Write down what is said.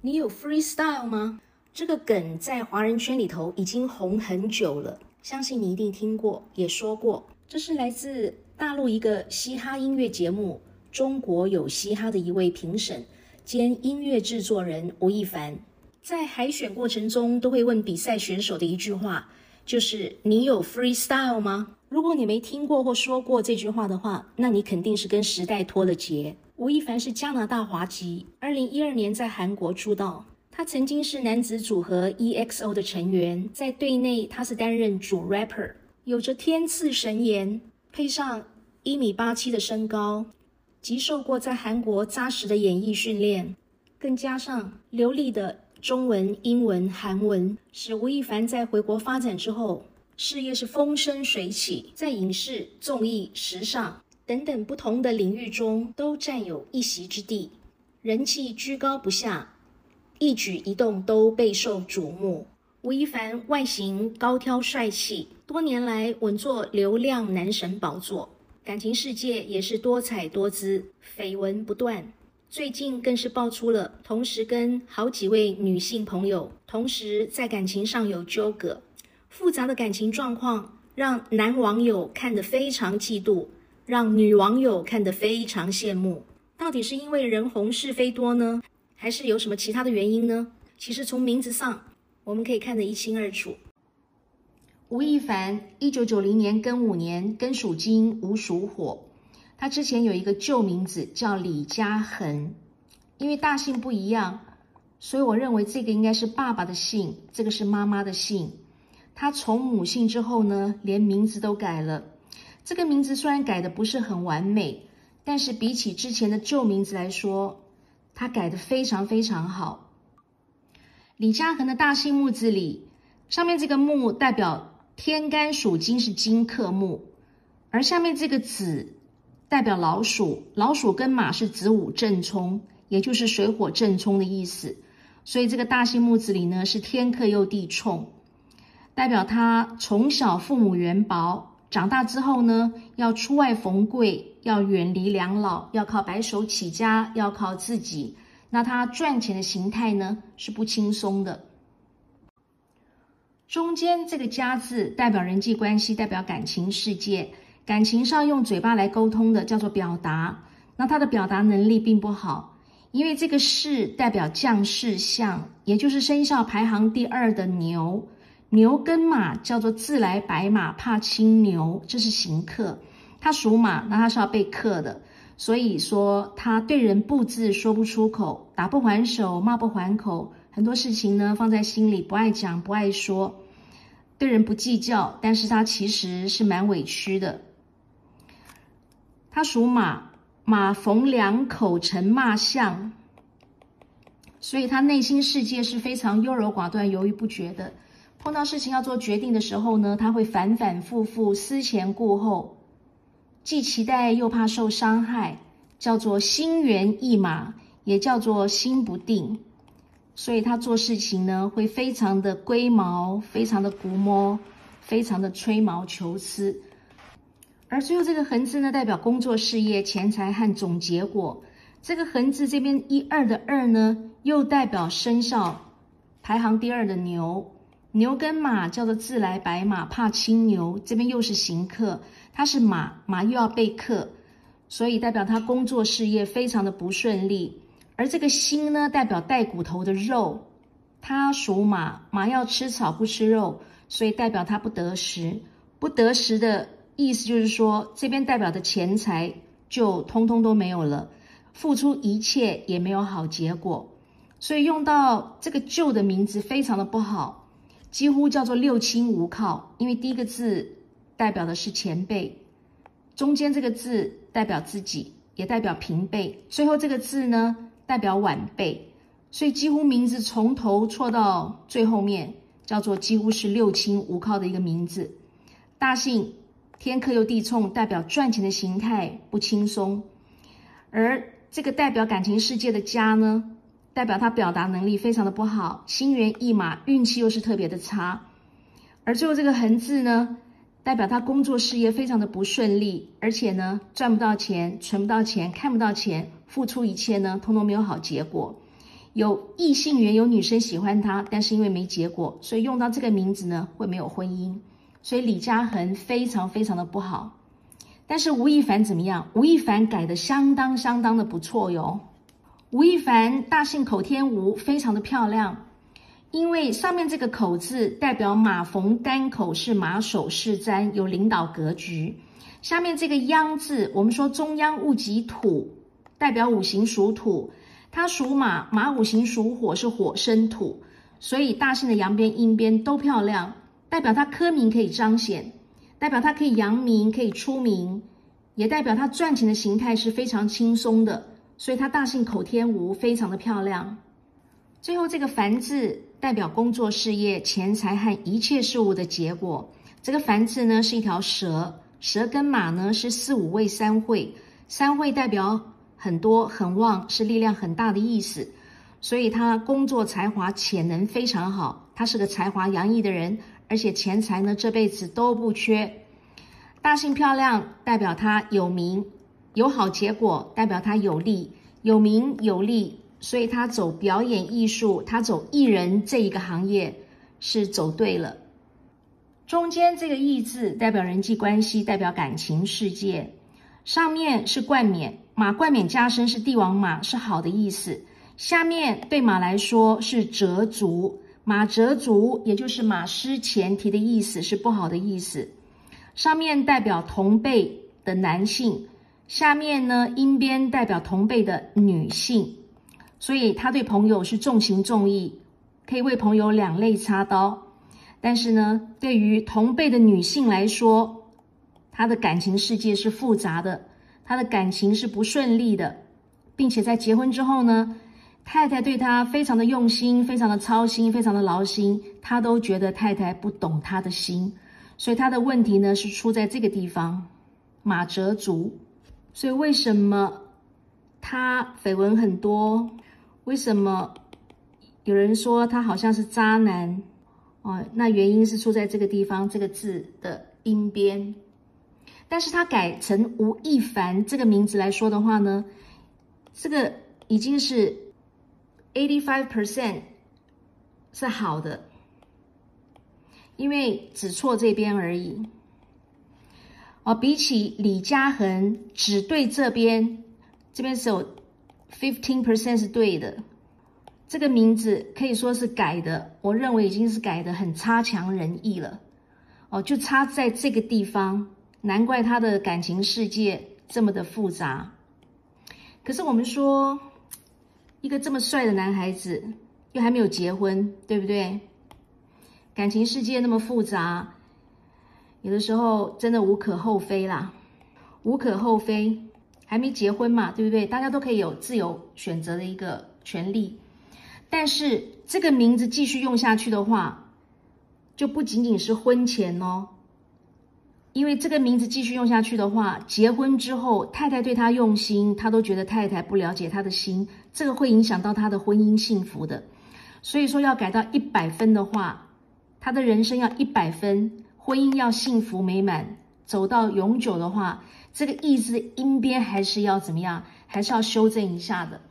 你有 freestyle 吗？这个梗在华人圈里头已经红很久了，相信你一定听过，也说过。这是来自大陆一个嘻哈音乐节目《中国有嘻哈》的一位评审兼音乐制作人吴亦凡，在海选过程中都会问比赛选手的一句话，就是“你有 freestyle 吗？”如果你没听过或说过这句话的话，那你肯定是跟时代脱了节。吴亦凡是加拿大华籍，二零一二年在韩国出道。他曾经是男子组合 EXO 的成员，在队内他是担任主 rapper，有着天赐神颜，配上一米八七的身高，及受过在韩国扎实的演艺训练，更加上流利的中文、英文、韩文，使吴亦凡在回国发展之后，事业是风生水起，在影视、综艺、时尚。等等不同的领域中都占有一席之地，人气居高不下，一举一动都备受瞩目。吴亦凡外形高挑帅气，多年来稳坐流量男神宝座，感情世界也是多彩多姿，绯闻不断。最近更是爆出了同时跟好几位女性朋友同时在感情上有纠葛，复杂的感情状况让男网友看得非常嫉妒。让女网友看得非常羡慕，到底是因为人红是非多呢，还是有什么其他的原因呢？其实从名字上我们可以看得一清二楚。吴亦凡，一九九零年庚午年，庚属金，午属火。他之前有一个旧名字叫李嘉恒，因为大姓不一样，所以我认为这个应该是爸爸的姓，这个是妈妈的姓。他从母姓之后呢，连名字都改了。这个名字虽然改的不是很完美，但是比起之前的旧名字来说，他改的非常非常好。李嘉恒的大姓木字里，上面这个木代表天干属金，是金克木；而下面这个子代表老鼠，老鼠跟马是子午正冲，也就是水火正冲的意思。所以这个大姓木字里呢，是天克又地冲，代表他从小父母缘薄。长大之后呢，要出外逢贵，要远离两老，要靠白手起家，要靠自己。那他赚钱的形态呢，是不轻松的。中间这个“家”字代表人际关系，代表感情世界。感情上用嘴巴来沟通的，叫做表达。那他的表达能力并不好，因为这个“士”代表将士相，也就是生肖排行第二的牛。牛跟马叫做自来白马，怕青牛，这是行克。他属马，那他是要被克的。所以说，他对人不字说不出口，打不还手，骂不还口，很多事情呢放在心里，不爱讲，不爱说，对人不计较。但是他其实是蛮委屈的。他属马，马逢两口成骂相，所以他内心世界是非常优柔寡断、犹豫不决的。碰到事情要做决定的时候呢，他会反反复复思前顾后，既期待又怕受伤害，叫做心猿意马，也叫做心不定。所以他做事情呢，会非常的龟毛，非常的估摸，非常的吹毛求疵。而最后这个横字呢，代表工作事业、钱财和总结果。这个横字这边一二的二呢，又代表生肖排行第二的牛。牛跟马叫做自来白马，怕青牛。这边又是行克，它是马，马又要被克，所以代表他工作事业非常的不顺利。而这个心呢，代表带骨头的肉，它属马，马要吃草不吃肉，所以代表他不得食。不得食的意思就是说，这边代表的钱财就通通都没有了，付出一切也没有好结果，所以用到这个旧的名字非常的不好。几乎叫做六亲无靠，因为第一个字代表的是前辈，中间这个字代表自己，也代表平辈，最后这个字呢代表晚辈，所以几乎名字从头错到最后面，叫做几乎是六亲无靠的一个名字。大姓天克又地冲，代表赚钱的形态不轻松，而这个代表感情世界的家呢？代表他表达能力非常的不好，心猿意马，运气又是特别的差。而最后这个横字呢，代表他工作事业非常的不顺利，而且呢赚不到钱，存不到钱，看不到钱，付出一切呢，通通没有好结果。有异性缘，有女生喜欢他，但是因为没结果，所以用到这个名字呢会没有婚姻。所以李嘉恒非常非常的不好。但是吴亦凡怎么样？吴亦凡改的相当相当的不错哟。吴亦凡大姓口天吴，非常的漂亮。因为上面这个口字代表马逢单口是马首是瞻，有领导格局。下面这个央字，我们说中央戊己土，代表五行属土，它属马，马五行属火，是火生土，所以大姓的阳边阴边都漂亮，代表它科名可以彰显，代表它可以扬名，可以出名，也代表它赚钱的形态是非常轻松的，所以它大姓口天吴非常的漂亮。最后这个凡字代表工作事业、钱财和一切事物的结果。这个凡字呢是一条蛇，蛇跟马呢是四五位三会，三会代表很多很旺，是力量很大的意思。所以他工作才华潜能非常好，他是个才华洋溢的人，而且钱财呢这辈子都不缺。大姓漂亮代表他有名，有好结果代表他有利，有名有利。所以他走表演艺术，他走艺人这一个行业是走对了。中间这个“艺”字代表人际关系，代表感情世界。上面是冠冕，马冠冕加身是帝王马，是好的意思。下面对马来说是折足，马折足也就是马失前蹄的意思，是不好的意思。上面代表同辈的男性，下面呢阴边代表同辈的女性。所以他对朋友是重情重义，可以为朋友两肋插刀。但是呢，对于同辈的女性来说，她的感情世界是复杂的，她的感情是不顺利的，并且在结婚之后呢，太太对他非常的用心，非常的操心，非常的劳心，他都觉得太太不懂他的心，所以他的问题呢是出在这个地方，马哲足。所以为什么他绯闻很多？为什么有人说他好像是渣男？哦，那原因是出在这个地方这个字的音边。但是他改成吴亦凡这个名字来说的话呢，这个已经是 eighty five percent 是好的，因为只错这边而已。哦，比起李嘉恒只对这边，这边是有。Fifteen percent 是对的，这个名字可以说是改的，我认为已经是改的很差强人意了。哦，就差在这个地方，难怪他的感情世界这么的复杂。可是我们说，一个这么帅的男孩子，又还没有结婚，对不对？感情世界那么复杂，有的时候真的无可厚非啦，无可厚非。还没结婚嘛，对不对？大家都可以有自由选择的一个权利。但是这个名字继续用下去的话，就不仅仅是婚前哦，因为这个名字继续用下去的话，结婚之后太太对他用心，他都觉得太太不了解他的心，这个会影响到他的婚姻幸福的。所以说要改到一百分的话，他的人生要一百分，婚姻要幸福美满，走到永久的话。这个“意”志的音边还是要怎么样？还是要修正一下的。